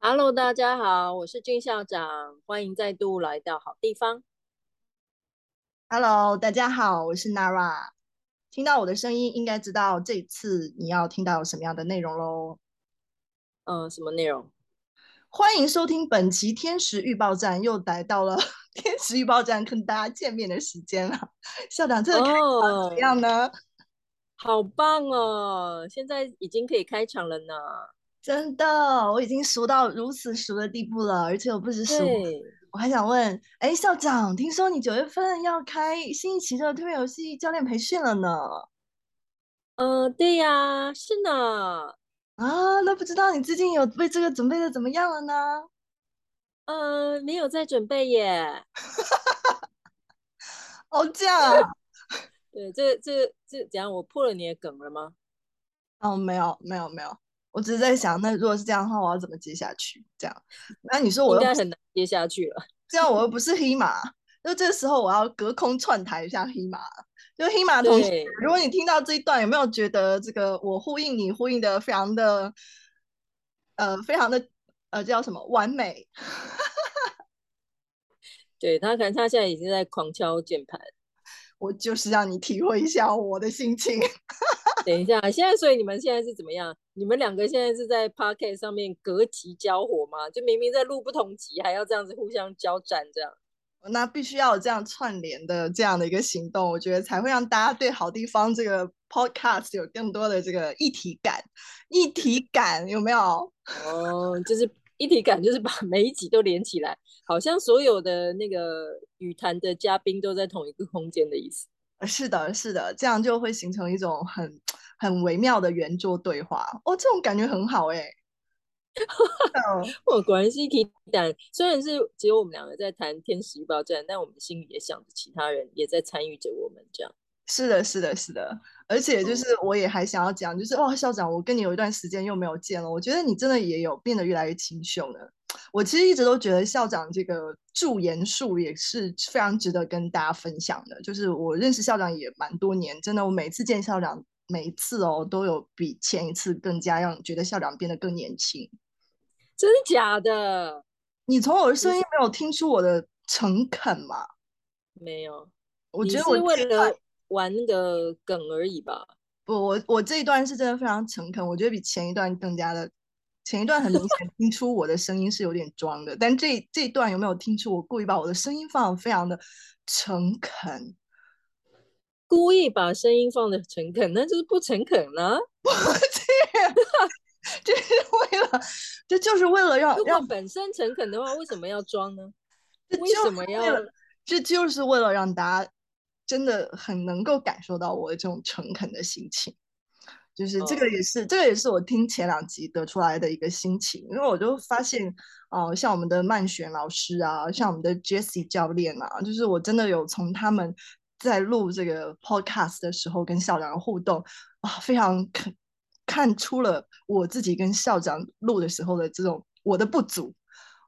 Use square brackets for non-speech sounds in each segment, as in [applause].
Hello，大家好，我是俊校长，欢迎再度来到好地方。Hello，大家好，我是 Nara。听到我的声音，应该知道这次你要听到什么样的内容喽？嗯，什么内容？欢迎收听本期天时预报站，又来到了 [laughs] 天时预报站跟大家见面的时间了。校长，这个开场怎么样呢？Oh, 好棒哦！现在已经可以开场了呢。真的，我已经熟到如此熟的地步了，而且我不止熟，我还想问，哎，校长，听说你九月份要开新一期的推片游戏教练培训了呢？嗯、呃，对呀，是呢。啊，那不知道你最近有为这个准备的怎么样了呢？嗯、呃，没有在准备耶。[laughs] 哦，这样啊。对，这这这，怎样？我破了你的梗了吗？哦，没有，没有，没有。我只是在想，那如果是这样的话，我要怎么接下去？这样，那你说我应该很难接下去了。这样我又不是黑马，那这时候我要隔空串台一下黑马。就黑马同学，如果你听到这一段，有没有觉得这个我呼应你呼应的非常的，呃，非常的呃，叫什么完美？[laughs] 对，他可能他现在已经在狂敲键盘。我就是让你体会一下我的心情。[laughs] 等一下，现在所以你们现在是怎么样？你们两个现在是在 Podcast 上面隔集交火吗？就明明在录不同集，还要这样子互相交战，这样？那必须要有这样串联的这样的一个行动，我觉得才会让大家对好地方这个 Podcast 有更多的这个一体感。一体感有没有？[laughs] 哦，就是一体感，就是把每一集都连起来，好像所有的那个语坛的嘉宾都在同一个空间的意思。是的，是的，这样就会形成一种很很微妙的圆桌对话哦，这种感觉很好哎。我 [laughs] 果然是一体感，虽然是只有我们两个在谈天使预报站，但我们心里也想着其他人也在参与着我们这样。是的，是的，是的，而且就是我也还想要讲，就是哇，校长，我跟你有一段时间又没有见了，我觉得你真的也有变得越来越清秀呢。我其实一直都觉得校长这个助言术也是非常值得跟大家分享的。就是我认识校长也蛮多年，真的，我每次见校长，每一次哦都有比前一次更加让你觉得校长变得更年轻。真的假的？你从我的声音没有听出我的诚恳吗？没有，我觉得我是为了玩那个梗而已吧。不，我我这一段是真的非常诚恳，我觉得比前一段更加的。前一段很明显 [laughs] 听出我的声音是有点装的，但这这一段有没有听出我故意把我的声音放得非常的诚恳？故意把声音放的诚恳，那就是不诚恳了。[laughs] 不是，就是为了，这就是为了让让本身诚恳的话，为什么要装呢？为什么要？这就是为了让大家真的很能够感受到我的这种诚恳的心情。就是这个也是，哦、这个也是我听前两集得出来的一个心情，因为我就发现，呃，像我们的曼璇老师啊，像我们的 Jessie 教练啊，就是我真的有从他们在录这个 Podcast 的时候跟校长的互动啊，非常看看出了我自己跟校长录的时候的这种我的不足。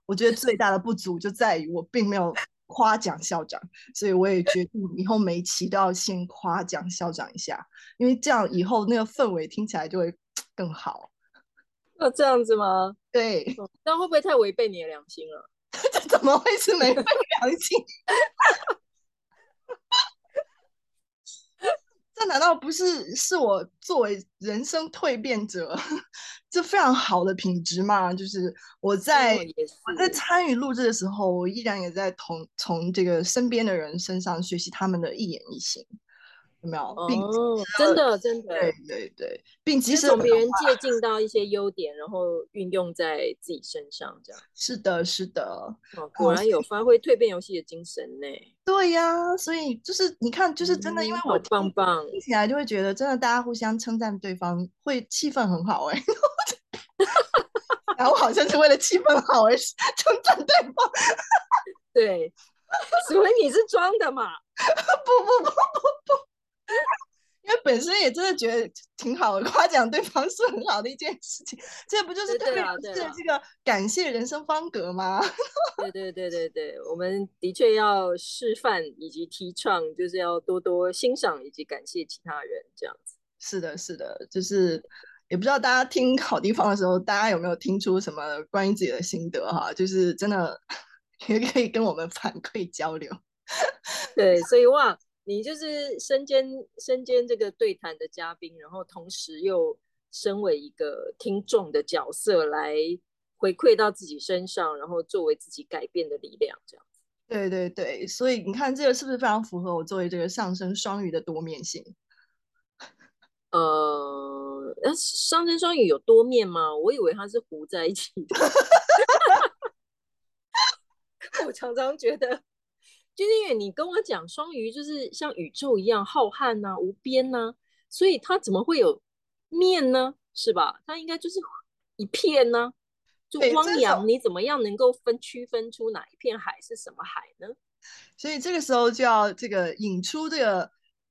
我觉得最大的不足就在于我并没有。夸奖校长，所以我也决定以后每期都要先夸奖校长一下，因为这样以后那个氛围听起来就会更好。那这样子吗？对，那会不会太违背你的良心了？这 [laughs] 怎么会是违背良心？这难道不是是我作为人生蜕变者，[laughs] 这非常好的品质吗？就是我在我在参与录制的时候，我依然也在同从这个身边的人身上学习他们的一言一行。有没有？哦，真的，真的，对对对，并及时从别人借鉴到一些优点，然后运用在自己身上，这样。是的，是的，哦，果然有发挥蜕变游戏的精神呢。对呀，所以就是你看，就是真的，因为我棒棒，听起来就会觉得真的，大家互相称赞对方，会气氛很好哎。[laughs] 然后好像是为了气氛好而称赞对方。[laughs] 对，所以你是装的嘛？不不不不不。[laughs] 因为本身也真的觉得挺好的，[laughs] 夸奖对方是很好的一件事情，这不就是特别是这个感谢人生方格吗？[laughs] 对对对对对，我们的确要示范以及提倡，就是要多多欣赏以及感谢其他人，这样子。是的，是的，就是也不知道大家听好地方的时候，大家有没有听出什么关于自己的心得哈？就是真的也可以跟我们反馈交流。对，所以哇，你就是身兼身兼这个对谈的嘉宾，然后同时又身为一个听众的角色来回馈到自己身上，然后作为自己改变的力量，这样。对对对，所以你看这个是不是非常符合我作为这个上升双鱼的多面性？[laughs] 呃，那上升双鱼有多面吗？我以为它是糊在一起的。[laughs] 我常常觉得，就是因为你跟我讲双鱼就是像宇宙一样浩瀚呐、啊、无边呐、啊，所以它怎么会有面呢？是吧？它应该就是一片呢、啊。就汪洋，你怎么样能够分区分出哪一片海是什么海呢？所以这个时候就要这个引出这个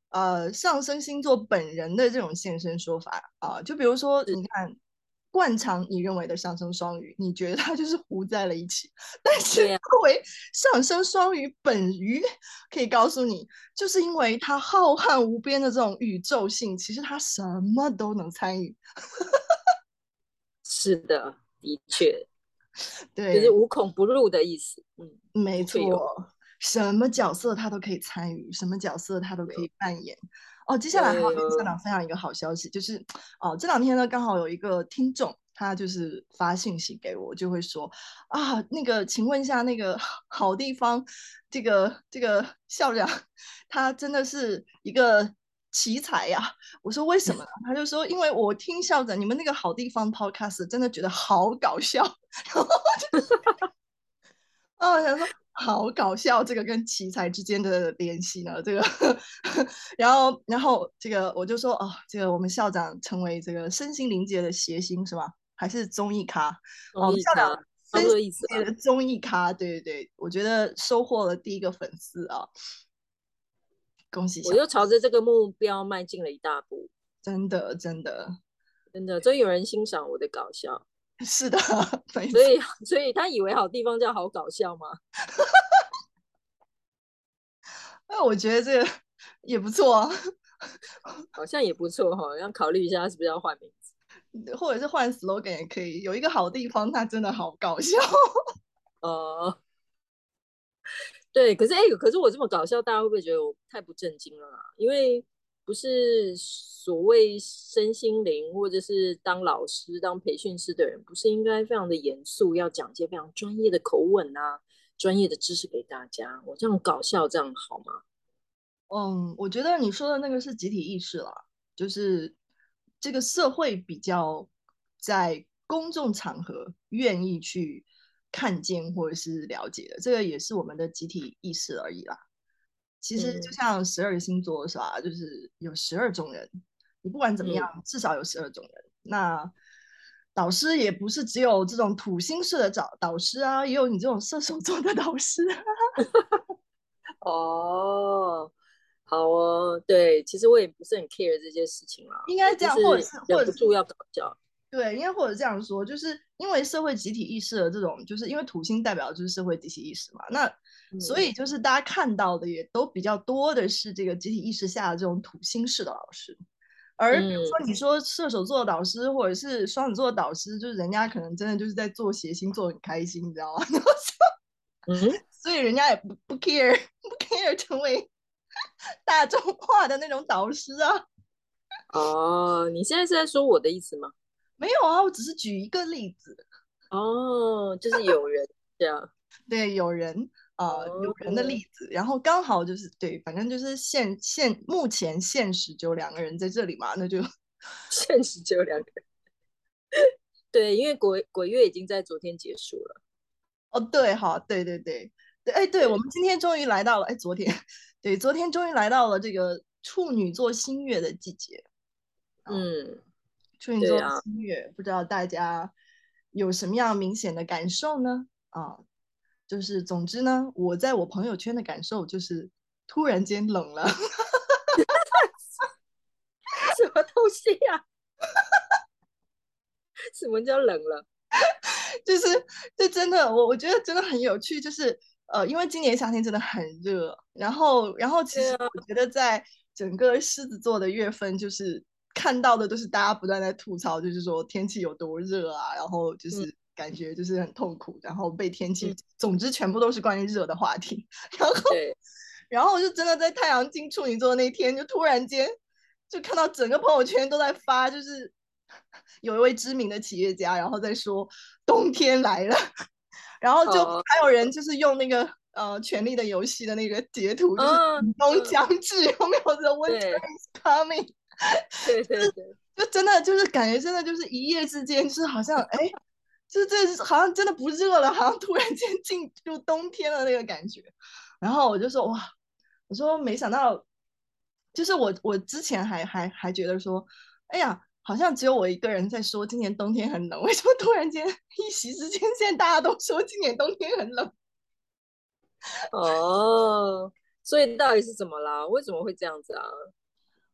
呃上升星座本人的这种现身说法啊、呃，就比如说你看惯常你认为的上升双鱼，你觉得它就是糊在了一起，但是作为上升双鱼本鱼，可以告诉你，就是因为它浩瀚无边的这种宇宙性，其实它什么都能参与。[laughs] 是的。的确，[laughs] 对，就是无孔不入的意思。嗯，没错，什么角色他都可以参与，什么角色他都可以扮演。哦，接下来还要跟校长分享一个好消息，就是哦，这两天呢，刚好有一个听众，他就是发信息给我，就会说啊，那个，请问一下，那个好地方，这个这个校长，他真的是一个。奇才呀、啊！我说为什么呢？他就说，因为我听校长你们那个好地方 podcast 真的觉得好搞笑，[laughs] 然后就是，[laughs] 哦，我想说好搞笑，这个跟奇才之间的联系呢？这个，[laughs] 然后然后这个我就说哦，这个我们校长成为这个身心灵界的谐星是吧？还是综艺咖？哦，校长身心灵界的综艺咖，对对对，我觉得收获了第一个粉丝啊。恭喜！我又朝着这个目标迈进了一大步，真的，真的，真的，终于有人欣赏我的搞笑。是的，所以，所以他以为好地方叫好搞笑吗？[laughs] 那我觉得这个也不错啊，[laughs] 好像也不错哈，要考虑一下是不是要换名字，或者是换 slogan 也可以。有一个好地方，它真的好搞笑。哦。[laughs] 对，可是哎，可是我这么搞笑，大家会不会觉得我太不正经了啊？因为不是所谓身心灵或者是当老师、当培训师的人，不是应该非常的严肃，要讲一些非常专业的口吻啊、专业的知识给大家？我这样搞笑，这样好吗？嗯，我觉得你说的那个是集体意识了，就是这个社会比较在公众场合愿意去。看见或者是了解的，这个也是我们的集体意识而已啦。其实就像十二个星座是吧？就是有十二种人，你不管怎么样，嗯、至少有十二种人。那导师也不是只有这种土星式的导导师啊，也有你这种射手座的导师。[laughs] 哦，好哦，对，其实我也不是很 care 这件事情啦。应该这样，或者是忍不住要搞笑。对，应该或者这样说，就是因为社会集体意识的这种，就是因为土星代表的就是社会集体意识嘛，那、嗯、所以就是大家看到的也都比较多的是这个集体意识下的这种土星式的老师，而比如说你说射手座的导师或者是双子座的导师，就是人家可能真的就是在做谐星，做很开心，你知道吗？[laughs] 嗯，所以人家也不不 care [laughs] 不 care 成为 [laughs] 大众化的那种导师啊。哦，你现在是在说我的意思吗？没有啊，我只是举一个例子哦，就是有人这样，对，有人啊、呃哦，有人的例子，然后刚好就是对，反正就是现现目前现实就两个人在这里嘛，那就 [laughs] 现实就两个人，对，因为鬼鬼月已经在昨天结束了，哦，对，好，对对对。对，哎，对，我们今天终于来到了，哎，昨天，对，昨天终于来到了这个处女座新月的季节，嗯。处女座新月，啊，不知道大家有什么样明显的感受呢？啊，就是总之呢，我在我朋友圈的感受就是突然间冷了，[laughs] 什么东西呀，啊？[laughs] 什么叫冷了？[laughs] 就是这真的，我我觉得真的很有趣，就是呃，因为今年夏天真的很热，然后然后其实我觉得在整个狮子座的月份就是。看到的都是大家不断在吐槽，就是说天气有多热啊，然后就是感觉就是很痛苦，然后被天气，总之全部都是关于热的话题。[laughs] 然后，然后我就真的在太阳进处女座那天，就突然间就看到整个朋友圈都在发，就是 [laughs] 有一位知名的企业家，然后在说冬天来了，然后就还有人就是用那个。呃，权力的游戏的那个截图就是冬将至，有没有？The winter is coming。对 [laughs] 对对，就真的就是感觉真的就是一夜之间，就是好像哎，就是这好像真的不热了，好像突然间进入冬天的那个感觉。然后我就说哇，我说没想到，就是我我之前还还还觉得说，哎呀，好像只有我一个人在说今年冬天很冷，[laughs] 为什么突然间一席之间，现在大家都说今年冬天很冷？哦，所以到底是怎么啦？为什么会这样子啊？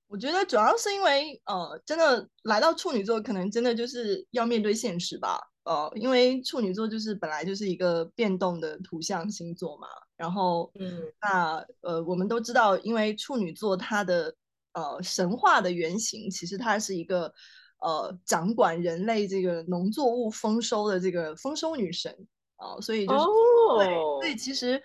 我觉得主要是因为，呃，真的来到处女座，可能真的就是要面对现实吧。呃，因为处女座就是本来就是一个变动的图像星座嘛。然后，嗯，那呃，我们都知道，因为处女座它的呃神话的原型，其实它是一个呃掌管人类这个农作物丰收的这个丰收女神。啊、哦，所以就是、oh. 对，所以其实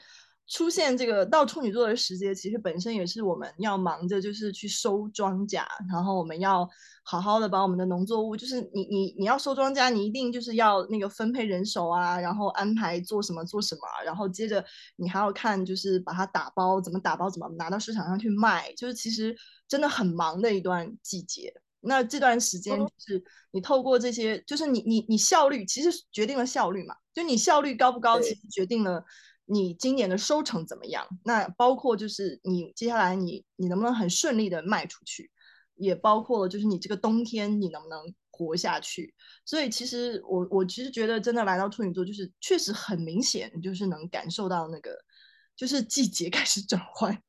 出现这个到处女座的时节，其实本身也是我们要忙着就是去收庄稼，然后我们要好好的把我们的农作物，就是你你你要收庄稼，你一定就是要那个分配人手啊，然后安排做什么做什么，然后接着你还要看就是把它打包，怎么打包，怎么拿到市场上去卖，就是其实真的很忙的一段季节。那这段时间就是你透过这些，就是你你你效率其实决定了效率嘛，就你效率高不高，其实决定了你今年的收成怎么样。那包括就是你接下来你你能不能很顺利的卖出去，也包括了就是你这个冬天你能不能活下去。所以其实我我其实觉得真的来到处女座，就是确实很明显，就是能感受到那个就是季节 [laughs] 开始转换，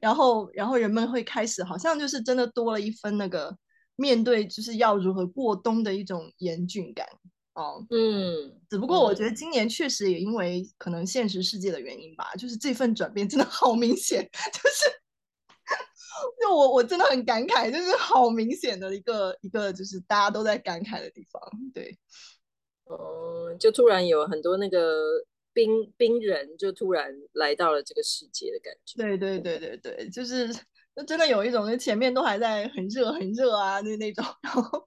然后然后人们会开始好像就是真的多了一分那个。面对就是要如何过冬的一种严峻感哦，嗯，只不过我觉得今年确实也因为可能现实世界的原因吧，嗯、就是这份转变真的好明显，[laughs] 就是就我我真的很感慨，就是好明显的一个一个就是大家都在感慨的地方，对，嗯，就突然有很多那个冰冰人就突然来到了这个世界的感觉，对对对对对，就是。那真的有一种，就前面都还在很热很热啊，那那种。然后，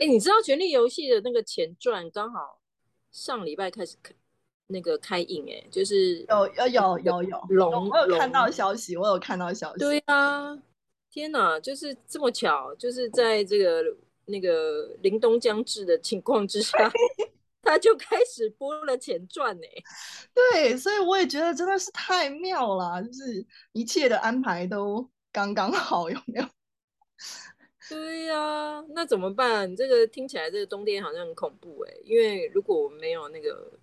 哎，你知道《权力游戏》的那个前传刚好上礼拜开始那个开映，哎，就是有有有有有龙，我有看到消息，我有看到消息。对啊，天哪，就是这么巧，就是在这个那个凛冬将至的情况之下，[laughs] 他就开始播了前传呢。对，所以我也觉得真的是太妙了，就是一切的安排都。刚刚好有没有？对呀、啊，那怎么办？这个听起来这个冬天好像很恐怖哎，因为如果我们没有那个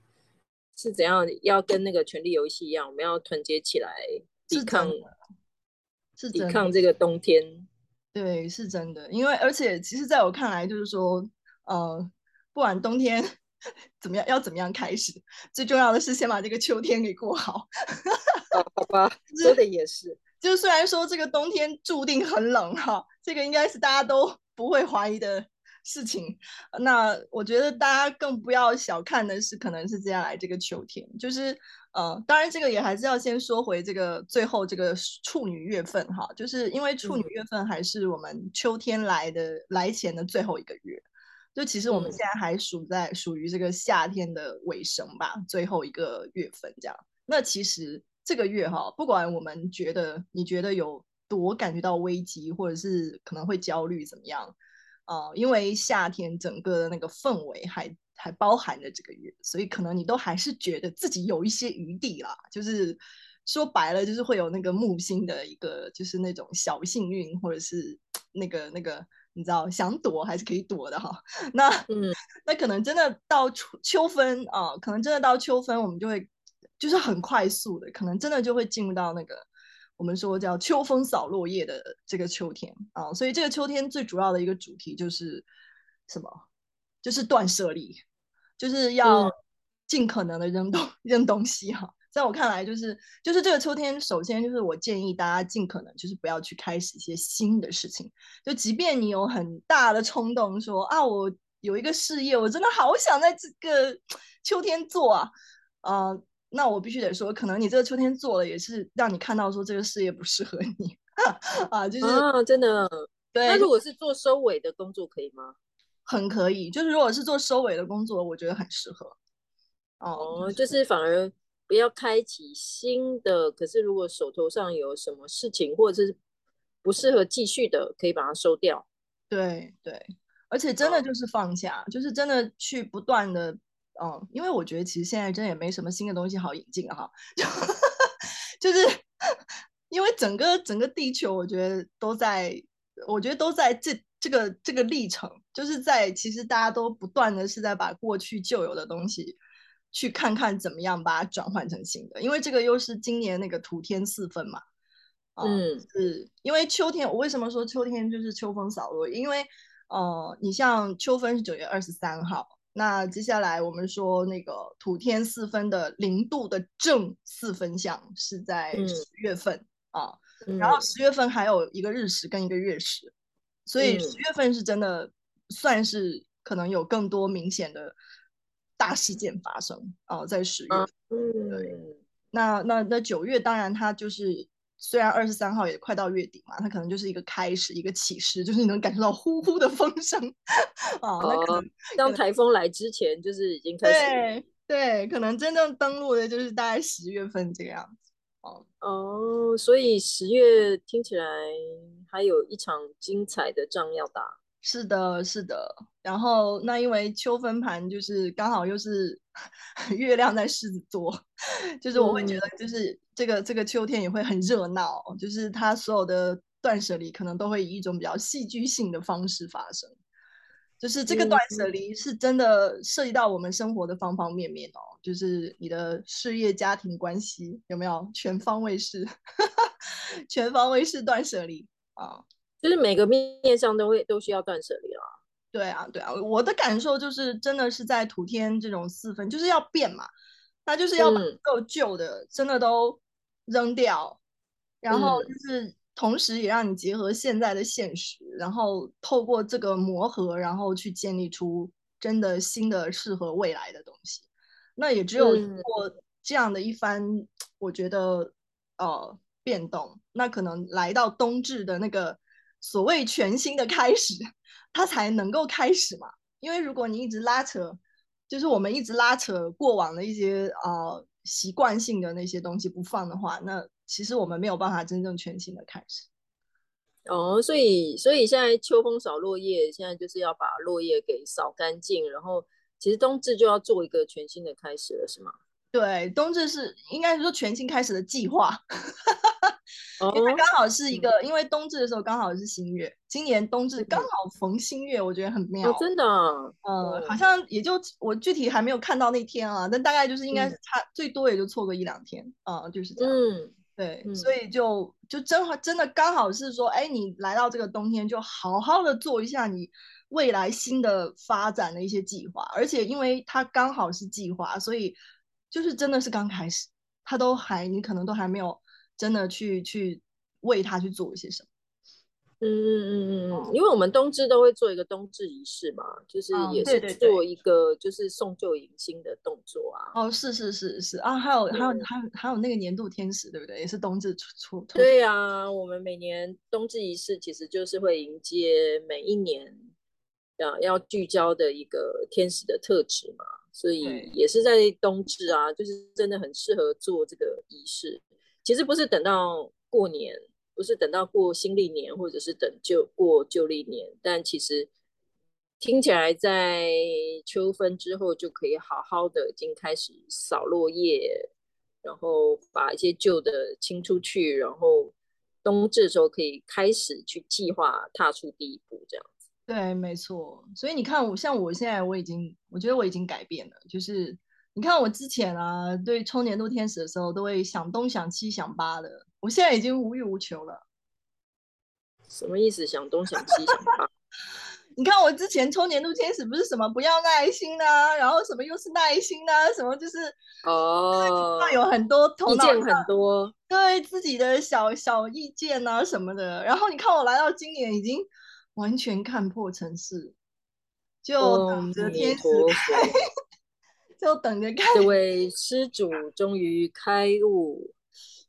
是怎样，要跟那个权力游戏一样，我们要团结起来抵抗，是抵抗这个冬天。对，是真的。因为而且其实在我看来，就是说，呃，不管冬天 [laughs] 怎么样，要怎么样开始，最重要的是先把这个秋天给过好。好，好吧，[laughs] 说的也是。就虽然说这个冬天注定很冷哈，这个应该是大家都不会怀疑的事情。那我觉得大家更不要小看的是，可能是接下来这个秋天，就是呃，当然这个也还是要先说回这个最后这个处女月份哈，就是因为处女月份还是我们秋天来的、嗯、来前的最后一个月，就其实我们现在还属在属于这个夏天的尾声吧，最后一个月份这样。那其实。这个月哈，不管我们觉得你觉得有多感觉到危机，或者是可能会焦虑怎么样啊、呃？因为夏天整个的那个氛围还还包含着这个月，所以可能你都还是觉得自己有一些余地啦。就是说白了，就是会有那个木星的一个，就是那种小幸运，或者是那个那个你知道想躲还是可以躲的哈。[laughs] 那嗯，那可能真的到秋秋分啊、呃，可能真的到秋分，我们就会。就是很快速的，可能真的就会进入到那个我们说叫秋风扫落叶的这个秋天。啊，所以这个秋天最主要的一个主题就是什么？就是断舍离，就是要尽可能的扔东 [laughs] 扔东西哈，在我看来，就是就是这个秋天，首先就是我建议大家尽可能就是不要去开始一些新的事情，就即便你有很大的冲动说啊，我有一个事业，我真的好想在这个秋天做啊，啊、呃，那我必须得说，可能你这个秋天做了，也是让你看到说这个事业不适合你 [laughs] 啊，就是啊，真的。对，那如果是做收尾的工作，可以吗？很可以，就是如果是做收尾的工作，我觉得很适合。哦，就是反而不要开启新的，可是如果手头上有什么事情，或者是不适合继续的，可以把它收掉。对对，而且真的就是放下，哦、就是真的去不断的，嗯，因为我觉得其实现在真的也没什么新的东西好引进哈，就 [laughs] 就是因为整个整个地球，我觉得都在，我觉得都在这。这个这个历程，就是在其实大家都不断的是在把过去旧有的东西，去看看怎么样把它转换成新的。因为这个又是今年那个土天四分嘛，嗯，是因为秋天。我为什么说秋天就是秋风扫落？因为呃，你像秋分是九月二十三号，那接下来我们说那个土天四分的零度的正四分相是在十月份、嗯、啊，然后十月份还有一个日食跟一个月食。所以十月份是真的算是可能有更多明显的大事件发生哦、呃，在十月份。嗯，对。那那那九月当然它就是虽然二十三号也快到月底嘛，它可能就是一个开始，一个起势，就是你能感受到呼呼的风声啊。那可能当台风来之前，就是已经开始。对对，可能真正登陆的就是大概十月份这个样子。哦哦，所以十月听起来还有一场精彩的仗要打。是的，是的。然后那因为秋分盘就是刚好又是 [laughs] 月亮在狮子座，就是我会觉得就是这个、嗯、这个秋天也会很热闹，就是它所有的断舍离可能都会以一种比较戏剧性的方式发生。就是这个断舍离是真的涉及到我们生活的方方面面哦，就是你的事业、家庭关系有没有全方位式、[laughs] 全方位式断舍离啊？就是每个面向都会都需要断舍离啊。对啊，对啊，我的感受就是真的是在土天这种四分，就是要变嘛，那就是要把够旧的、嗯、真的都扔掉，然后就是。同时，也让你结合现在的现实，然后透过这个磨合，然后去建立出真的新的适合未来的东西。那也只有过这样的一番，嗯、我觉得呃变动，那可能来到冬至的那个所谓全新的开始，它才能够开始嘛。因为如果你一直拉扯，就是我们一直拉扯过往的一些呃习惯性的那些东西不放的话，那。其实我们没有办法真正全新的开始，哦，所以所以现在秋风扫落叶，现在就是要把落叶给扫干净，然后其实冬至就要做一个全新的开始了，是吗？对，冬至是应该是说全新开始的计划，[laughs] 因为刚好是一个，哦、因为冬至的时候刚好是新月，今年冬至刚好逢新月，我觉得很妙，哦、真的，嗯、呃，好像也就我具体还没有看到那天啊，但大概就是应该是差、嗯、最多也就错个一两天啊、呃，就是这样，嗯。对，嗯、所以就就真真的刚好是说，哎，你来到这个冬天，就好好的做一下你未来新的发展的一些计划，而且因为它刚好是计划，所以就是真的是刚开始，他都还你可能都还没有真的去去为他去做一些什么。嗯嗯嗯嗯嗯，因为我们冬至都会做一个冬至仪式嘛，就是也是做一个就是送旧迎新的动作啊。哦，是是是是啊，还有还有还有还有那个年度天使，对不对？也是冬至出出。对啊，我们每年冬至仪式其实就是会迎接每一年要要聚焦的一个天使的特质嘛，所以也是在冬至啊，就是真的很适合做这个仪式。其实不是等到过年。不是等到过新历年，或者是等旧过旧历年，但其实听起来在秋分之后就可以好好的已经开始扫落叶，然后把一些旧的清出去，然后冬至的时候可以开始去计划踏出第一步，这样子。对，没错。所以你看我，像我现在我已经，我觉得我已经改变了，就是你看我之前啊，对抽年度天使的时候，都会想东想西想八的。我现在已经无欲无求了，什么意思？想东想西想八，[laughs] 你看我之前抽年度天使不是什么不要耐心啊，然后什么又是耐心啊，什么就是哦，有很多头脑见很多，对自己的小小意见啊什么的。然后你看我来到今年已经完全看破尘世，[laughs] 就等着天使开，就等着看这位施主终于开悟。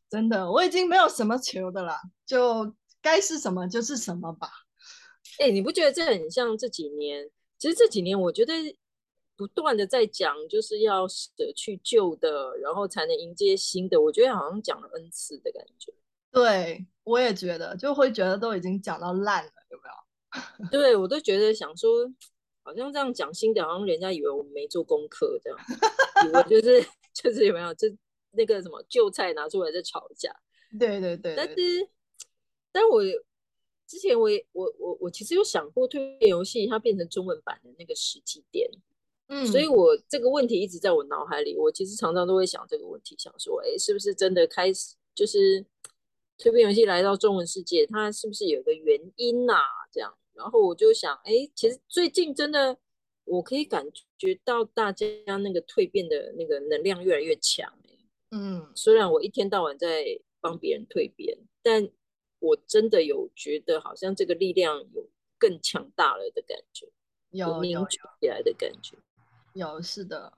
真的，我已经没有什么求的了，就该是什么就是什么吧。哎、欸，你不觉得这很像这几年？其实这几年我觉得不断的在讲，就是要舍去旧的，然后才能迎接新的。我觉得好像讲了 N 次的感觉。对，我也觉得，就会觉得都已经讲到烂了？[laughs] 对，我都觉得想说，好像这样讲新的，好像人家以为我们没做功课这样，以为就是 [laughs] 就是有没有就。那个什么旧菜拿出来在吵架，对对对，对。但是，但我之前我也我我我其实有想过蜕变游戏它变成中文版的那个时机点，嗯，所以我这个问题一直在我脑海里。我其实常常都会想这个问题，想说，哎，是不是真的开始就是蜕变游戏来到中文世界，它是不是有个原因呐、啊？这样，然后我就想，哎，其实最近真的我可以感觉到大家那个蜕变的那个能量越来越强。嗯，虽然我一天到晚在帮别人蜕变，但我真的有觉得好像这个力量有更强大了的感觉，有凝聚起来的感觉。有，有是的，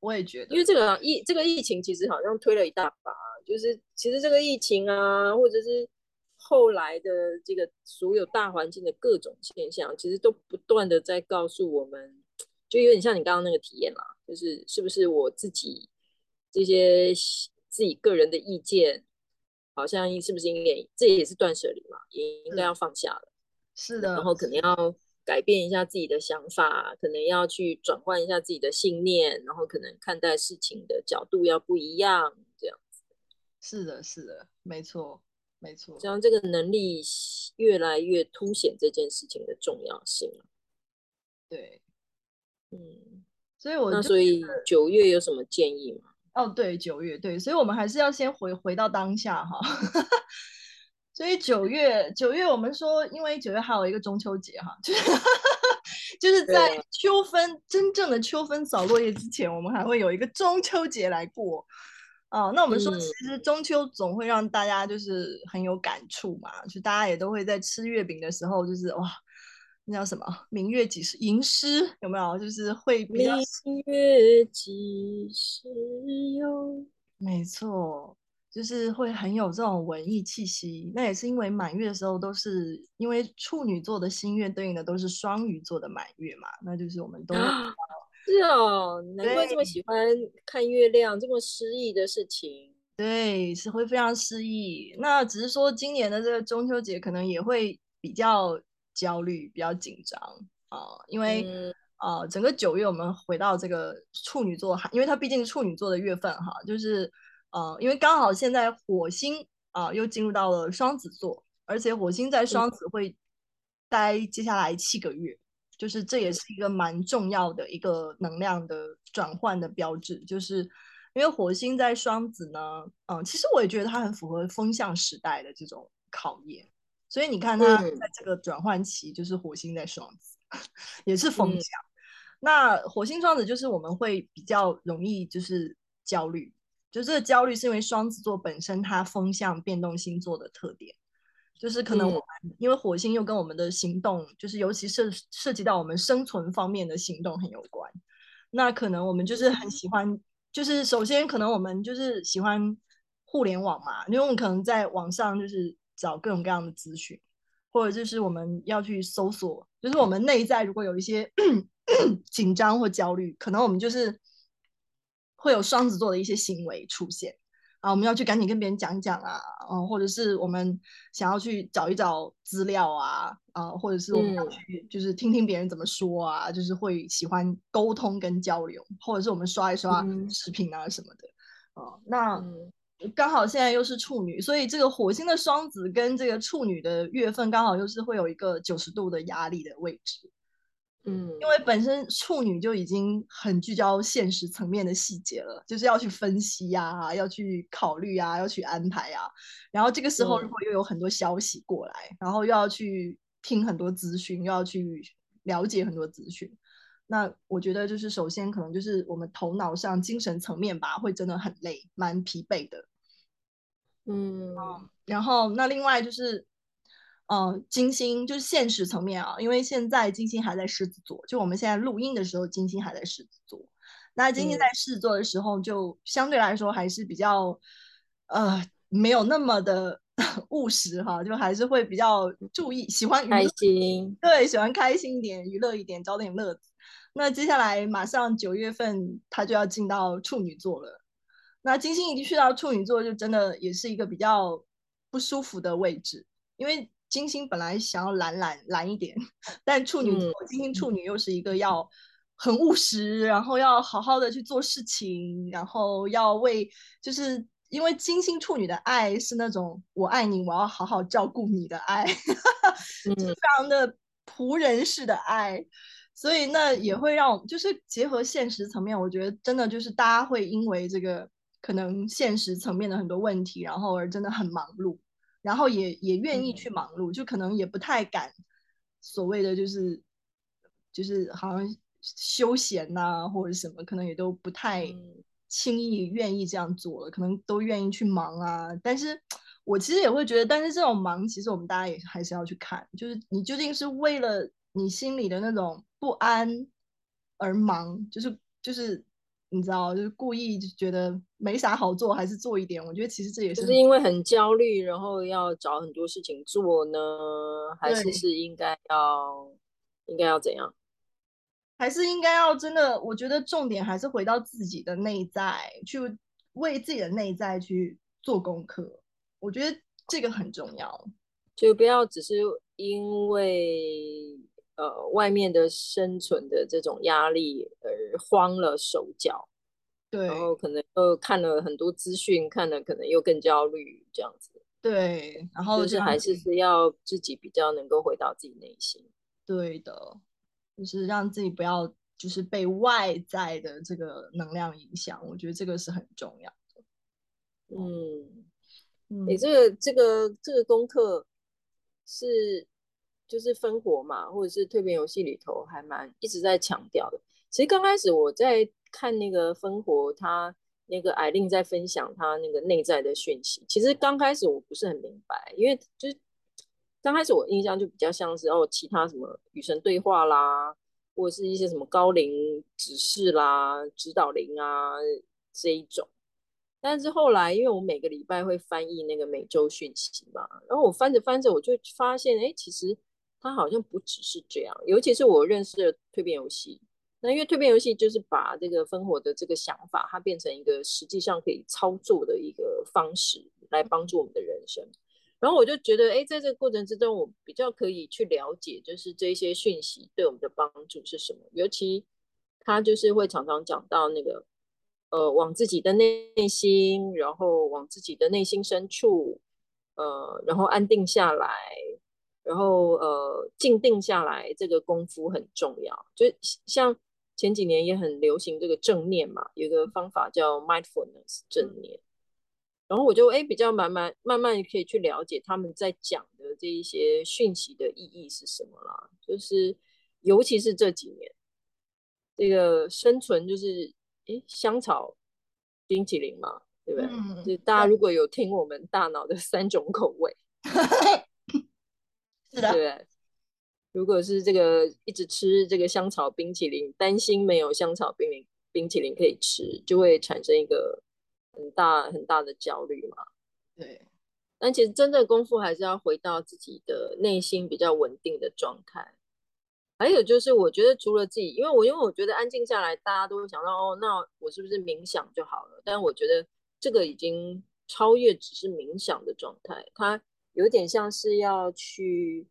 我也觉得，因为这个疫这个疫情其实好像推了一大把，就是其实这个疫情啊，或者是后来的这个所有大环境的各种现象，其实都不断的在告诉我们，就有点像你刚刚那个体验啦，就是是不是我自己。这些自己个人的意见，好像是不是应该，这也是断舍离嘛，也应该要放下了。是的，然后可能要改变一下自己的想法，可能要去转换一下自己的信念，然后可能看待事情的角度要不一样，这样子。是的，是的，没错，没错。这样这个能力越来越凸显这件事情的重要性。对，嗯，所以我那所以九月有什么建议吗？哦，对，九月对，所以我们还是要先回回到当下哈。[laughs] 所以九月九月，我们说，因为九月还有一个中秋节哈，[laughs] 就是就是在秋分真正的秋分扫落叶之前，我们还会有一个中秋节来过啊。那我们说，其实中秋总会让大家就是很有感触嘛，就大家也都会在吃月饼的时候，就是哇。那叫什么？明月几时？吟诗有没有？就是会比较。明月几时有？没错，就是会很有这种文艺气息。那也是因为满月的时候都是因为处女座的新月对应的都是双鱼座的满月嘛，那就是我们都是哦，难怪这么喜欢看月亮，这么诗意的事情。对，是会非常诗意。那只是说今年的这个中秋节可能也会比较。焦虑比较紧张啊，因为、嗯、呃，整个九月我们回到这个处女座，因为它毕竟是处女座的月份哈，就是呃，因为刚好现在火星啊、呃、又进入到了双子座，而且火星在双子会待接下来七个月，嗯、就是这也是一个蛮重要的一个能量的转换的标志，就是因为火星在双子呢，嗯、呃，其实我也觉得它很符合风向时代的这种考验。所以你看，它在这个转换期，就是火星在双子，嗯、[laughs] 也是风向。嗯、那火星双子就是我们会比较容易就是焦虑，就这个焦虑是因为双子座本身它风向变动星座的特点，就是可能我们、嗯、因为火星又跟我们的行动，就是尤其涉涉及到我们生存方面的行动很有关。那可能我们就是很喜欢，就是首先可能我们就是喜欢互联网嘛，因为我们可能在网上就是。找各种各样的资讯，或者就是我们要去搜索，就是我们内在如果有一些 [clears throat] 紧张或焦虑，可能我们就是会有双子座的一些行为出现啊，我们要去赶紧跟别人讲一讲啊，嗯，或者是我们想要去找一找资料啊，啊，或者是我们要去就是听听别人怎么说啊，嗯、就是会喜欢沟通跟交流，或者是我们刷一刷视频啊什么的，啊、嗯，那。嗯刚好现在又是处女，所以这个火星的双子跟这个处女的月份刚好又是会有一个九十度的压力的位置。嗯，因为本身处女就已经很聚焦现实层面的细节了，就是要去分析呀、啊，要去考虑呀、啊，要去安排呀、啊。然后这个时候如果又有很多消息过来，嗯、然后又要去听很多资讯，又要去了解很多资讯。那我觉得就是首先可能就是我们头脑上精神层面吧，会真的很累，蛮疲惫的。嗯，然后那另外就是，呃，金星就是现实层面啊，因为现在金星还在狮子座，就我们现在录音的时候，金星还在狮子座。那金星在狮子座的时候，就相对来说还是比较，呃，没有那么的 [laughs] 务实哈，就还是会比较注意，喜欢开心，对，喜欢开心一点，娱乐一点，找点乐子。那接下来马上九月份，他就要进到处女座了。那金星一去到处女座，就真的也是一个比较不舒服的位置，因为金星本来想要懒懒懒一点，[laughs] 但处女座、嗯、金星处女又是一个要很务实，然后要好好的去做事情，然后要为，就是因为金星处女的爱是那种我爱你，我要好好照顾你的爱，[laughs] 嗯、非常的仆人式的爱。所以那也会让我就是结合现实层面，我觉得真的就是大家会因为这个可能现实层面的很多问题，然后而真的很忙碌，然后也也愿意去忙碌，就可能也不太敢所谓的就是就是好像休闲呐、啊、或者什么，可能也都不太轻易愿意这样做了，可能都愿意去忙啊。但是我其实也会觉得，但是这种忙其实我们大家也还是要去看，就是你究竟是为了你心里的那种。不安而忙，就是就是你知道，就是故意就觉得没啥好做，还是做一点。我觉得其实这也是，就是因为很焦虑，然后要找很多事情做呢，还是是应该要应该要怎样？还是应该要真的？我觉得重点还是回到自己的内在，去为自己的内在去做功课。我觉得这个很重要，就不要只是因为。呃，外面的生存的这种压力而慌了手脚，对，然后可能又看了很多资讯，看了可能又更焦虑这样子，对，然后就是还是是要自己比较能够回到自己内心，对的，就是让自己不要就是被外在的这个能量影响，我觉得这个是很重要的。嗯，你、嗯、这个这个这个功课是。就是分火嘛，或者是蜕变游戏里头还蛮一直在强调的。其实刚开始我在看那个分火，他那个艾琳在分享他那个内在的讯息。其实刚开始我不是很明白，因为就是刚开始我印象就比较像是哦，其他什么与神对话啦，或者是一些什么高灵指示啦、指导灵啊这一种。但是后来，因为我每个礼拜会翻译那个每周讯息嘛，然后我翻着翻着，我就发现，哎，其实。它好像不只是这样，尤其是我认识的蜕变游戏。那因为蜕变游戏就是把这个分火的这个想法，它变成一个实际上可以操作的一个方式，来帮助我们的人生。然后我就觉得，哎，在这个过程之中，我比较可以去了解，就是这些讯息对我们的帮助是什么。尤其他就是会常常讲到那个，呃，往自己的内心，然后往自己的内心深处，呃，然后安定下来。然后呃，静定下来这个功夫很重要。就像前几年也很流行这个正念嘛，有一个方法叫 mindfulness 正念。然后我就哎比较慢慢慢慢可以去了解他们在讲的这一些讯息的意义是什么啦。就是尤其是这几年，这个生存就是哎香草冰淇淋嘛，对不对？嗯，就大家如果有听我们大脑的三种口味。[laughs] 是的，对。如果是这个一直吃这个香草冰淇淋，担心没有香草冰淋冰淇淋可以吃，就会产生一个很大很大的焦虑嘛。对。但其实真正功夫还是要回到自己的内心比较稳定的状态。还有就是，我觉得除了自己，因为我因为我觉得安静下来，大家都会想到哦，那我是不是冥想就好了？但我觉得这个已经超越只是冥想的状态，它。有点像是要去，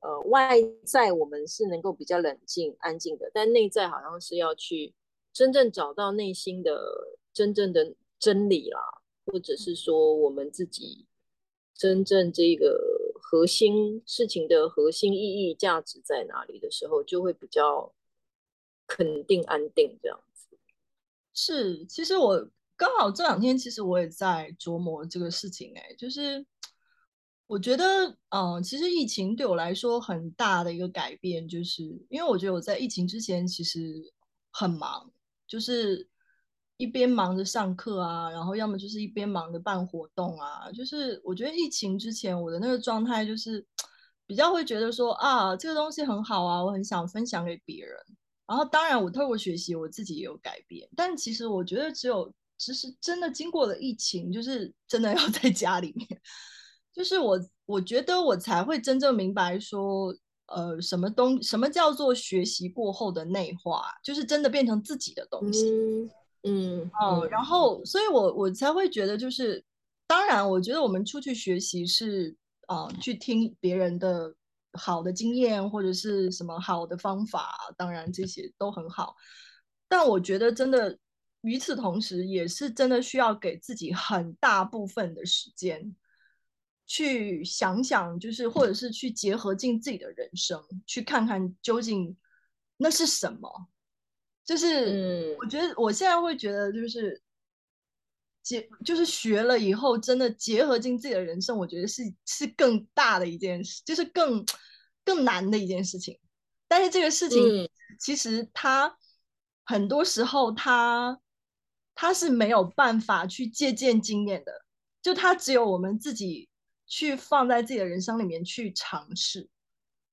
呃，外在我们是能够比较冷静、安静的，但内在好像是要去真正找到内心的真正的真理啦，或者是说我们自己真正这个核心事情的核心意义、价值在哪里的时候，就会比较肯定、安定这样子。是，其实我刚好这两天，其实我也在琢磨这个事情，欸，哎，就是。我觉得，嗯、其实疫情对我来说很大的一个改变，就是因为我觉得我在疫情之前其实很忙，就是一边忙着上课啊，然后要么就是一边忙着办活动啊，就是我觉得疫情之前我的那个状态就是比较会觉得说啊，这个东西很好啊，我很想分享给别人。然后当然我透过学习我自己也有改变，但其实我觉得只有其实真的经过了疫情，就是真的要在家里面。就是我，我觉得我才会真正明白说，呃，什么东，什么叫做学习过后的内化，就是真的变成自己的东西。嗯嗯哦、呃，然后，所以我我才会觉得，就是当然，我觉得我们出去学习是啊、呃，去听别人的好的经验或者是什么好的方法，当然这些都很好。但我觉得真的与此同时，也是真的需要给自己很大部分的时间。去想想，就是或者是去结合进自己的人生，去看看究竟那是什么。就是，我觉得我现在会觉得，就是结，就是学了以后，真的结合进自己的人生，我觉得是是更大的一件事，就是更更难的一件事情。但是这个事情，其实它很多时候，它它是没有办法去借鉴经验的，就它只有我们自己。去放在自己的人生里面去尝试，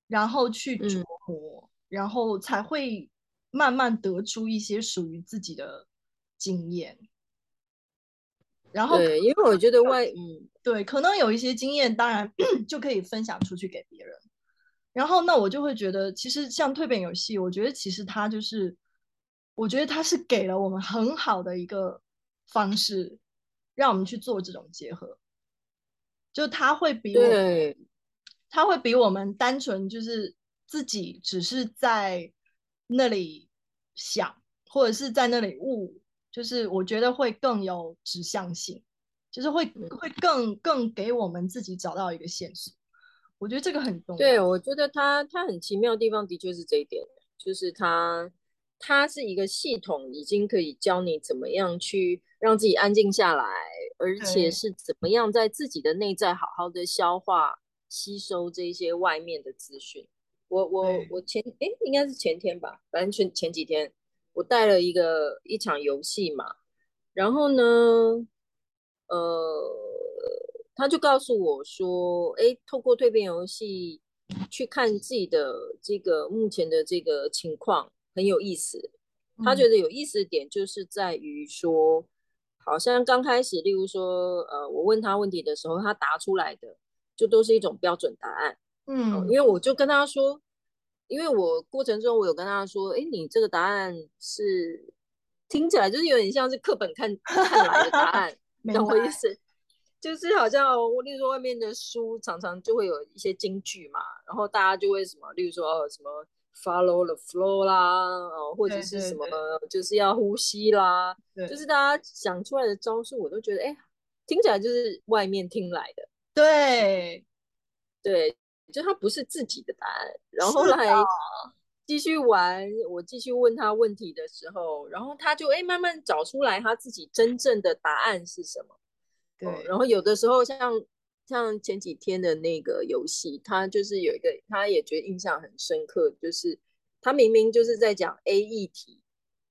然后去琢磨，嗯，然后才会慢慢得出一些属于自己的经验。然后，对，因为我觉得外，嗯，对，可能有一些经验，当然 [clears throat] 就可以分享出去给别人。然后，那我就会觉得，其实像蜕变游戏，我觉得其实它就是，我觉得它是给了我们很好的一个方式，让我们去做这种结合。就他会比我，他会比我们单纯就是自己只是在那里想，或者是在那里悟，就是我觉得会更有指向性，就是会会更更给我们自己找到一个线索。我觉得这个很重要。对，我觉得他他很奇妙的地方的确是这一点，就是他他是一个系统，已经可以教你怎么样去让自己安静下来。而且是怎么样在自己的内在好好的消化吸收这些外面的资讯。我我我前哎应该是前天吧，反正前前几天我带了一个一场游戏嘛，然后呢，呃，他就告诉我说，哎，透过蜕变游戏去看自己的这个目前的这个情况很有意思。他觉得有意思的点就是在于说。好像刚开始，例如说，呃，我问他问题的时候，他答出来的就都是一种标准答案。嗯，呃、因为我就跟他说，因为我过程中我有跟他说，哎，你这个答案是听起来就是有点像是课本看看来的答案，[laughs] 懂我意思？就是好像，例如说外面的书常常就会有一些金句嘛，然后大家就会什么，例如说哦什么。Follow the flow 啦，哦，或者是什么，就是要呼吸啦，就是大家想出来的招数，我都觉得，哎、欸，听起来就是外面听来的，对，对，就他不是自己的答案。然后后来继续玩，我继续问他问题的时候，然后他就哎、欸，慢慢找出来他自己真正的答案是什么。对，哦、然后有的时候像。像前几天的那个游戏，他就是有一个，他也觉得印象很深刻，就是他明明就是在讲 A 议题，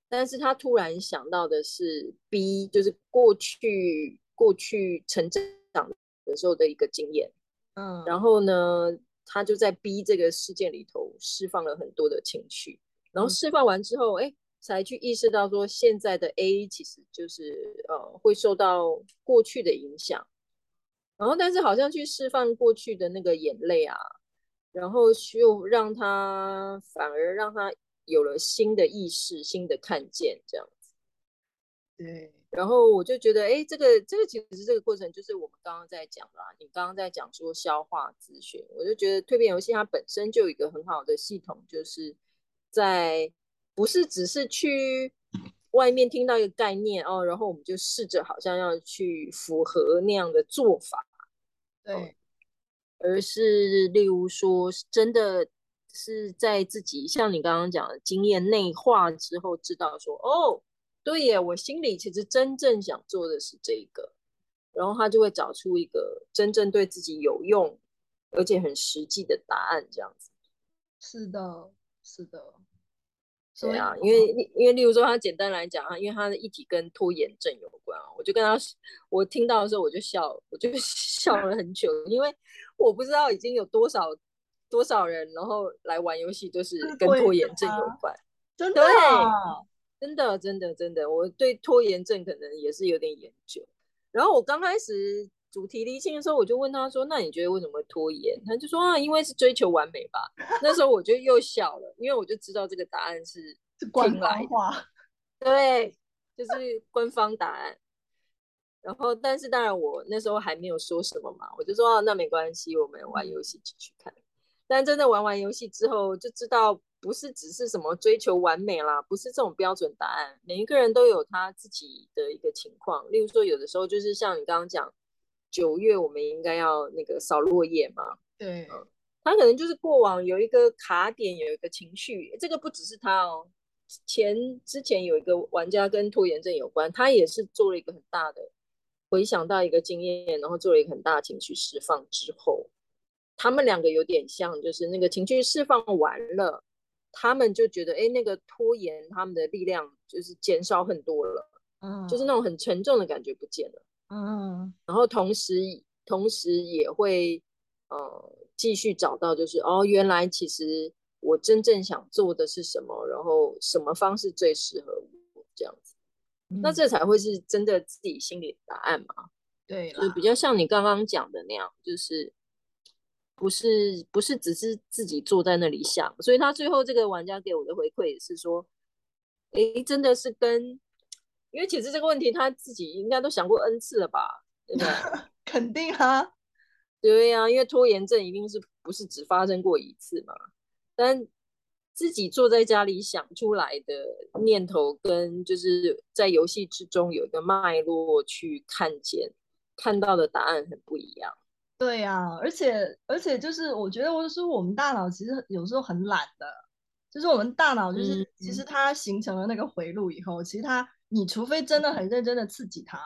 但是他突然想到的是 B，就是过去过去成长的时候的一个经验，嗯，然后呢，他就在 B 这个事件里头释放了很多的情绪，然后释放完之后，哎、嗯，才去意识到说现在的 A 其实就是呃会受到过去的影响。然后，但是好像去释放过去的那个眼泪啊，然后又让他反而让他有了新的意识、新的看见这样子。对。然后我就觉得，哎，这个这个其实这个过程就是我们刚刚在讲啦啊，你刚刚在讲说消化资讯，我就觉得蜕变游戏它本身就有一个很好的系统，就是在不是只是去外面听到一个概念哦，然后我们就试着好像要去符合那样的做法。对，而是例如说，真的是在自己像你刚刚讲的经验内化之后，知道说，哦，对耶，我心里其实真正想做的是这个，然后他就会找出一个真正对自己有用而且很实际的答案，这样子。是的，是的。对啊，因为因为例如说，他简单来讲啊，因为他的议题跟拖延症有关啊，我就跟他，我听到的时候我就笑，我就 [laughs] 笑了很久，因为我不知道已经有多少多少人，然后来玩游戏都是跟拖延症有关，真的，啊，真的，真的，真的，我对拖延症可能也是有点研究。然后我刚开始主题厘清的时候，我就问他说：“那你觉得为什么会拖延？”他就说：“啊，因为是追求完美吧。”那时候我就又笑了，因为我就知道这个答案是官方话，[laughs] 对，就是官方答案。然后，但是当然我那时候还没有说什么嘛，我就说：“啊，那没关系，我们玩游戏继续看。”但真的玩完游戏之后，就知道不是只是什么追求完美啦，不是这种标准答案。每一个人都有他自己的一个情况，例如说，有的时候就是像你刚刚讲，九月我们应该要那个扫落叶嘛。对，嗯，他可能就是过往有一个卡点，有一个情绪，这个不只是他哦。前之前有一个玩家跟拖延症有关，他也是做了一个很大的回想到一个经验，然后做了一个很大的情绪释放之后。他们两个有点像，就是那个情绪释放完了，他们就觉得，哎，那个拖延他们的力量就是减少很多了，嗯，就是那种很沉重的感觉不见了，嗯，然后同时同时也会，呃，继续找到，就是哦，原来其实我真正想做的是什么，然后什么方式最适合我这样子，嗯，那这才会是真的自己心里的答案嘛，对，就比较像你刚刚讲的那样，就是。不是不是只是自己坐在那里想，所以他最后这个玩家给我的回馈也是说，诶，真的是跟，因为其实这个问题他自己应该都想过 N 次了吧，对不对？[laughs] 肯定啊，对呀、啊，因为拖延症一定是不是只发生过一次嘛，但自己坐在家里想出来的念头，跟就是在游戏之中有一个脉络去看见看到的答案很不一样。对呀、啊，而且而且就是，我觉得我说我们大脑其实有时候很懒的，就是我们大脑就是、嗯、其实它形成了那个回路以后，其实它你除非真的很认真的刺激他，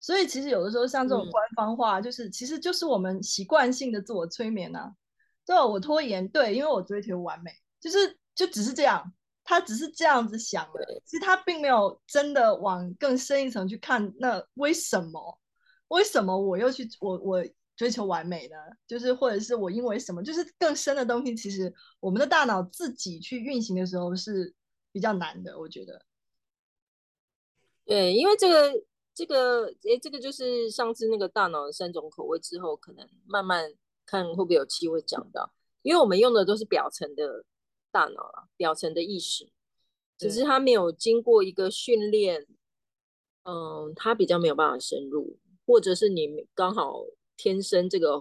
所以其实有的时候像这种官方话，就是、嗯、其实就是我们习惯性的自我催眠啊。对，我拖延，对，因为我追求完美，就是就只是这样，他只是这样子想的，其实他并没有真的往更深一层去看，那为什么？为什么我又去我我？追求完美呢，就是或者是我因为什么，就是更深的东西，其实我们的大脑自己去运行的时候是比较难的，我觉得。对，因为这个这个诶，这个就是上次那个大脑的三种口味之后，可能慢慢看会不会有机会讲到，因为我们用的都是表层的大脑啊，表层的意识，只是它没有经过一个训练，嗯，它比较没有办法深入，或者是你刚好。天生这个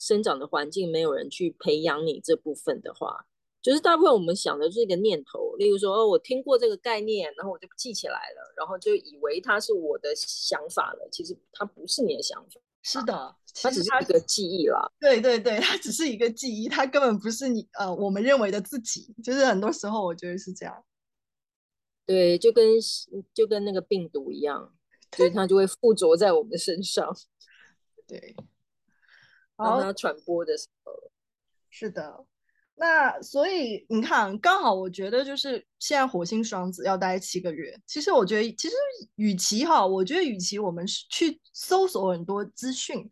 生长的环境没有人去培养你这部分的话，就是大部分我们想的就是一个念头，例如说哦，我听过这个概念，然后我就记起来了，然后就以为它是我的想法了。其实它不是你的想法，是的，它只是一个记忆啦。对对对，它只是一个记忆，它根本不是你呃我们认为的自己。就是很多时候我觉得是这样。对，就跟就跟那个病毒一样，所以它就会附着在我们的身上。对，当它传播的时候，是的。那所以你看，刚好我觉得就是现在火星双子要待七个月。其实我觉得，其实与其哈，我觉得与其我们去搜索很多资讯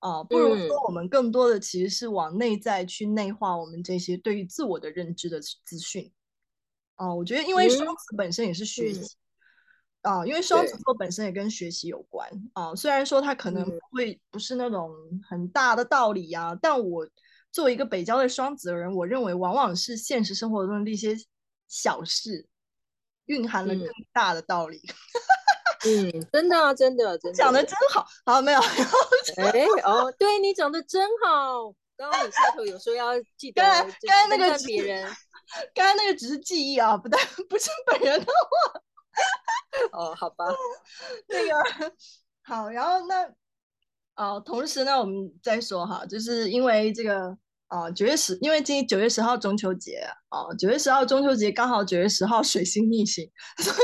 啊、呃，不如说我们更多的其实是往内在去内化我们这些对于自我的认知的资讯。啊、呃，我觉得因为双子本身也是学习。嗯啊，因为双子座本身也跟学习有关啊。虽然说它可能会不是那种很大的道理呀、但我作为一个北郊的双子的人，我认为往往是现实生活中的一些小事，蕴含了更大的道理。[laughs] 嗯，嗯真的啊，真的，真的讲的真好。好，没有。[laughs] 哎，哦，对你讲的真好。刚刚你开头有说要记得，刚刚那个别人，刚刚那个只是记忆啊，不但 [laughs] 不是本人的话。哦，好吧，那个好，然后那哦，同时呢，我们再说哈，就是因为这个啊，九月十，因为今天九月十号中秋节啊，九月十号中秋节刚好九月十号水星逆行，所以，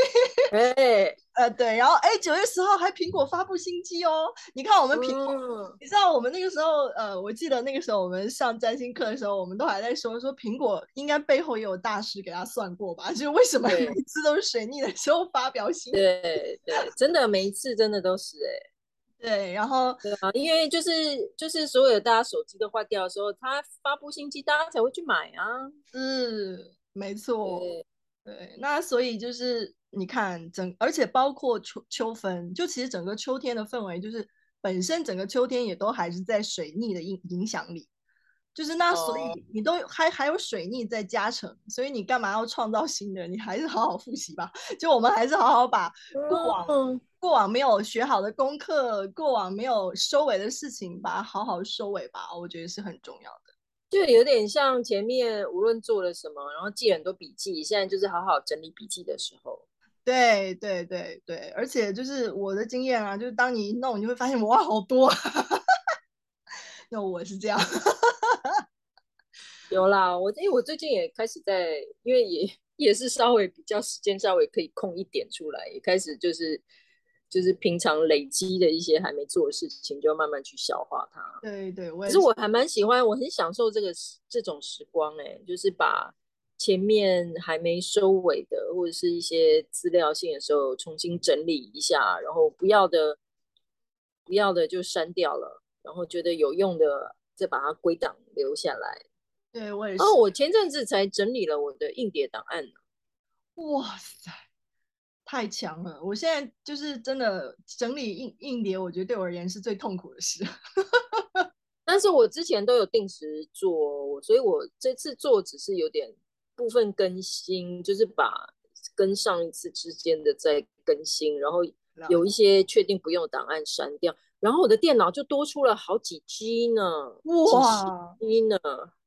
[laughs] 哎，呃，对，然后哎，九月十号还苹果发布新机哦。你看我们苹果，嗯、你知道我们那个时候，呃，我记得那个时候我们上占星课的时候，我们都还在说说苹果应该背后也有大师给他算过吧？就是为什么每一次都是水逆的时候发表新机？对对，真的每一次真的都是哎、欸。对，然后对啊，因为就是就是所有的大家手机都坏掉的时候，他发布新机，大家才会去买啊。嗯，没错。对，对，那所以就是你看整，而且包括秋秋分，就其实整个秋天的氛围，就是本身整个秋天也都还是在水逆的影影响里。就是那，所以你都还还有水逆在加成，所以你干嘛要创造新的？你还是好好复习吧。[laughs] 就我们还是好好把过往、嗯、过往没有学好的功课，过往没有收尾的事情，把它好好收尾吧。我觉得是很重要的。就有点像前面无论做了什么，然后记很多笔记，现在就是好好整理笔记的时候。对对对对，而且就是我的经验啊，就是当你一弄，你会发现哇，好多。[laughs] 那我是这样。[laughs] 有啦，我因为我最近也开始在，因为也也是稍微比较时间稍微可以空一点出来，也开始就是就是平常累积的一些还没做的事情，就慢慢去消化它。对对，可是我还蛮喜欢，我很享受这个这种时光哎、欸，就是把前面还没收尾的或者是一些资料性的时候重新整理一下，然后不要的不要的就删掉了，然后觉得有用的再把它归档留下来。对，我也是。哦，我前阵子才整理了我的硬碟档案呢。哇塞，太强了！我现在就是真的整理硬硬碟，我觉得对我而言是最痛苦的事。[laughs] 但是我之前都有定时做，所以我这次做只是有点部分更新，就是把跟上一次之间的再更新，然后有一些确定不用的档案删掉，然后我的电脑就多出了好几 G 呢，哇，G 呢。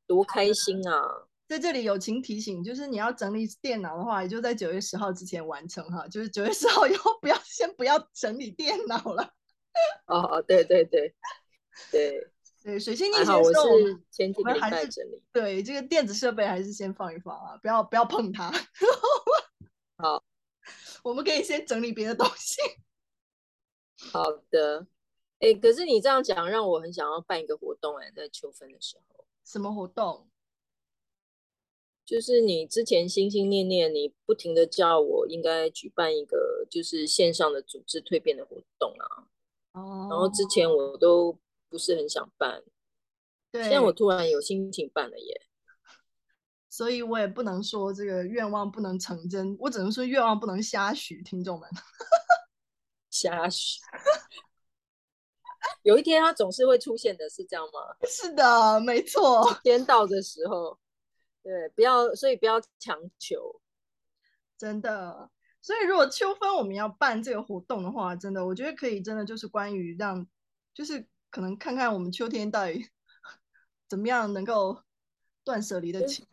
多开心啊！在这里友情提醒，就是你要整理电脑的话，也就在九月十号之前完成哈。就是九月十号以后，不要先不要整理电脑了。[laughs] 哦，对对对对对，水星逆行的时候，我是前几天还在整理。对，这个电子设备还是先放一放啊，不要不要碰它。[laughs] 好，[laughs] 我们可以先整理别的东西。好的，哎，可是你这样讲，让我很想要办一个活动哎，在秋分的时候。什么活动？就是你之前心心念念，你不停的叫我应该举办一个就是线上的组织蜕变的活动啊。哦。然后之前我都不是很想办，对。现在我突然有心情办了耶。所以我也不能说这个愿望不能成真，我只能说愿望不能瞎许，听众们。[laughs] 瞎许。有一天，他总是会出现的，是这样吗？是的，没错。天到的时候，对，不要，所以不要强求，真的。所以，如果秋分我们要办这个活动的话，真的，我觉得可以，真的就是关于让，就是可能看看我们秋天到底 [laughs] 怎么样能够断舍离的情。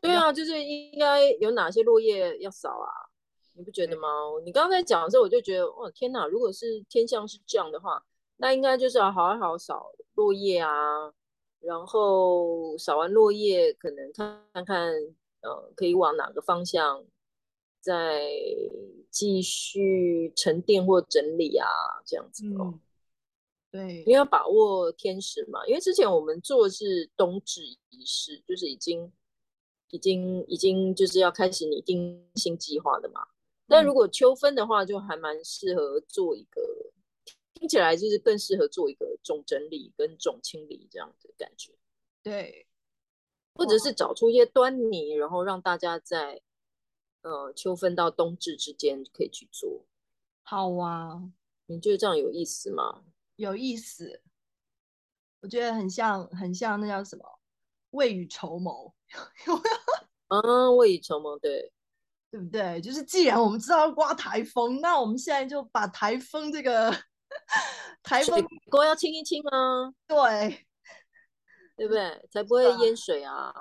对啊，就是应该有哪些落叶要扫啊？你不觉得吗？你刚刚在讲的时候，我就觉得，哇，天哪！如果是天象是这样的话。那应该就是要好好扫落叶啊，然后扫完落叶，可能看看看，呃，可以往哪个方向再继续沉淀或整理啊，这样子哦。嗯、对，因为要把握天时嘛。因为之前我们做的是冬至仪式，就是已经、已经、已经就是要开始拟定新计划的嘛。但如果秋分的话，就还蛮适合做一个。听起来就是更适合做一个总整理跟总清理这样的感觉，对，或者是找出一些端倪，然后让大家在呃秋分到冬至之间可以去做。好啊，你觉得这样有意思吗？有意思，我觉得很像很像那叫什么未雨绸缪，[laughs] 有没有？啊，未雨绸缪，对，对不对？就是既然我们知道要刮台风，那我们现在就把台风这个。[laughs] 台风锅要清一清啊，对，对不对？[laughs] 才不会淹水啊。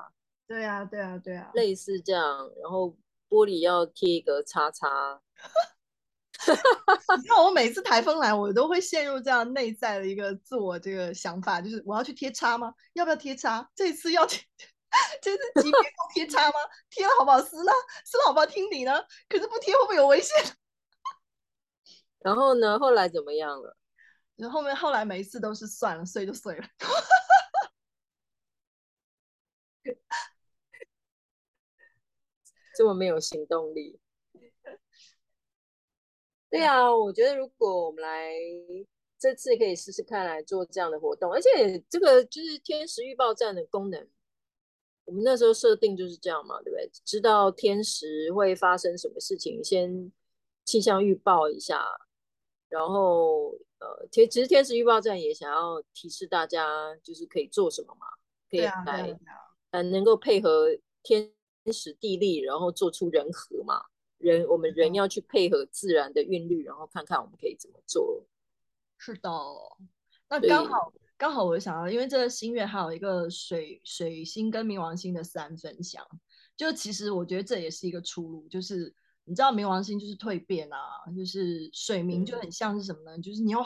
对啊，对啊，对啊，类似这样。然后玻璃要贴一个叉叉。[laughs] 你看我每次台风来，我都会陷入这样内在的一个自我这个想法，就是我要去贴叉吗？要不要贴叉？这次要贴，这次级别够贴叉吗？贴了好不好撕了？撕了好不好听你呢？可是不贴会不会有危险？然后呢？后来怎么样了？然后面后来每一次都是算了，碎就碎了。这么没有行动力。对啊，我觉得如果我们来这次可以试试看来做这样的活动，而且这个就是天时预报站的功能，我们那时候设定就是这样嘛，对不对？知道天时会发生什么事情，先气象预报一下，然后呃，其实天使预报站也想要提示大家，就是可以做什么嘛，可以来，呃，能够配合天时地利，然后做出人和嘛。人，我们人要去配合自然的韵律，然后看看我们可以怎么做。是的，那刚好刚好，我想到，因为这个新月还有一个水水星跟冥王星的三分相，就其实我觉得这也是一个出路。就是你知道冥王星就是蜕变啊，就是水冥就很像是什么呢？嗯、就是你要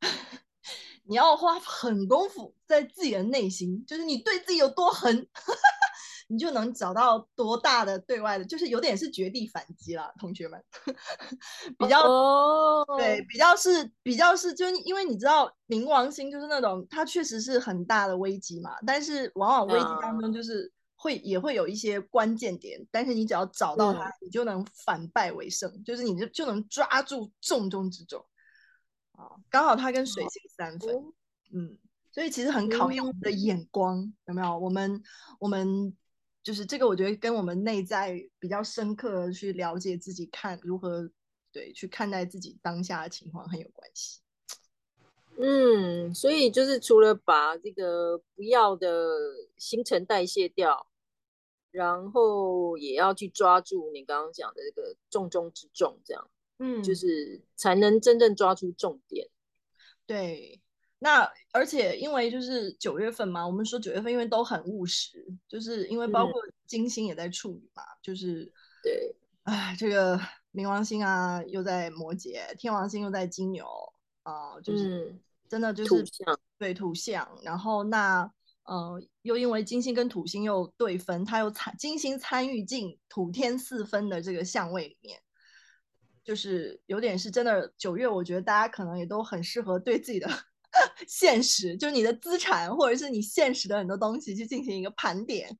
[laughs] 你要花很功夫在自己的内心，就是你对自己有多狠。[laughs] 你就能找到多大的对外的，就是有点是绝地反击了，同学们，[laughs] 比较、oh. 对，比较是比较是，就因为你知道冥王星就是那种，它确实是很大的危机嘛，但是往往危机当中就是会、uh. 也会有一些关键点，但是你只要找到它，你就能反败为胜，就是你就就能抓住重中之重啊，刚好它跟水星三分，oh. 嗯，所以其实很考验我们的眼光，oh. 有没有？我们我们。就是这个，我觉得跟我们内在比较深刻的去了解自己，看如何对去看待自己当下的情况很有关系。嗯，所以就是除了把这个不要的新陈代谢掉，然后也要去抓住你刚刚讲的这个重中之重，这样，嗯，就是才能真正抓住重点。对。那而且因为就是九月份嘛，我们说九月份因为都很务实，就是因为包括金星也在处女嘛，嗯、就是对，哎，这个冥王星啊又在摩羯，天王星又在金牛啊、呃，就是真的就是对土象，然后那呃又因为金星跟土星又对分，它又参金星参与进土天四分的这个相位里面，就是有点是真的九月，我觉得大家可能也都很适合对自己的。[laughs] 现实就是你的资产，或者是你现实的很多东西去进行一个盘点。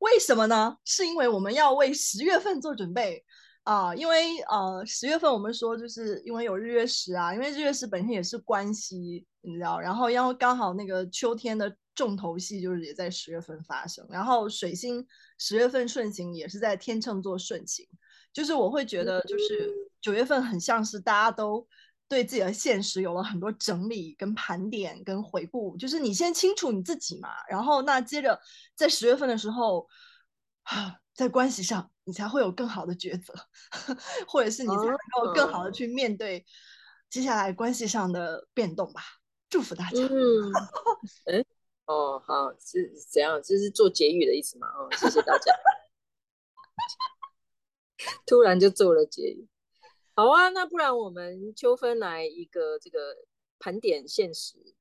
为什么呢？是因为我们要为十月份做准备啊、因为呃十月份我们说就是因为有日月食啊，因为日月食本身也是关系，你知道，然后然后刚好那个秋天的重头戏就是也在十月份发生，然后水星十月份顺行也是在天秤座顺行，就是我会觉得就是九月份很像是大家都。对自己的现实有了很多整理、跟盘点、跟回顾，就是你先清楚你自己嘛，然后那接着在十月份的时候，啊，在关系上你才会有更好的抉择，[laughs] 或者是你才能够更好的去面对接下来关系上的变动吧。祝福大家。嗯，[laughs] 哎，哦，好，是怎样？这是做结语的意思吗？哦，谢谢大家。[laughs] 突然就做了结语。好啊，那不然我们秋分来一个这个盘点现实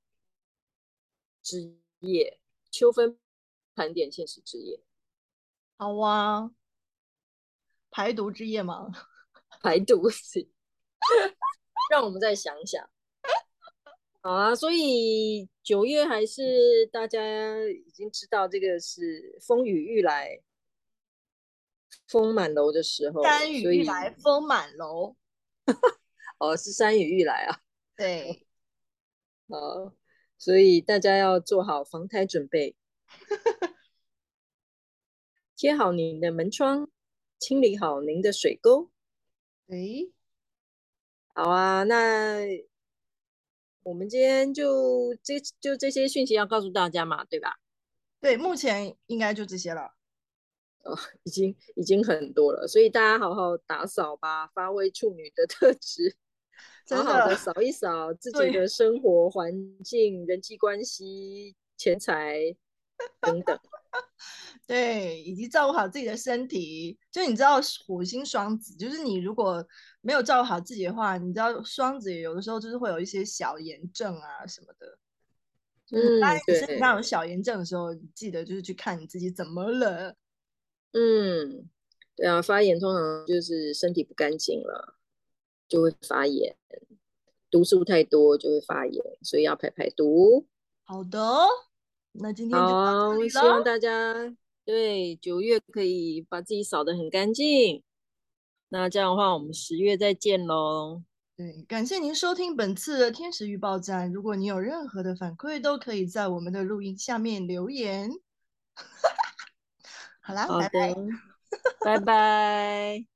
之夜，秋分盘点现实之夜。好啊，排毒之夜吗？[laughs] 排毒之夜，[laughs] 让我们再想想。好啊，所以九月还是大家已经知道这个是风雨欲来风满楼的时候，山雨欲来风满楼。哦，是山雨欲来啊！对，好，所以大家要做好防台准备，[laughs] 贴好您的门窗，清理好您的水沟。哎，好啊，那我们今天就这就这些讯息要告诉大家嘛，对吧？对，目前应该就这些了。哦，已经已经很多了，所以大家好好打扫吧，发挥处女的特质，好好的扫一扫自己的生活环境、人际关系、钱财 [laughs] 等等。[laughs] 对，以及照顾好自己的身体。就你知道，火星双子，就是你如果没有照顾好自己的话，你知道双子有的时候就是会有一些小炎症啊什么的。嗯，当你身体上有小炎症的时候，你记得就是去看你自己怎么了。嗯，对啊，发炎通常就是身体不干净了。就会发炎，毒素太多就会发炎，所以要排排毒。好的，那今天就好，希望大家对九月可以把自己扫得很干净。那这样的话，我们十月再见喽。对，感谢您收听本次的天使预报站。如果你有任何的反馈，都可以在我们的录音下面留言。[laughs] 好啦，拜拜。拜拜。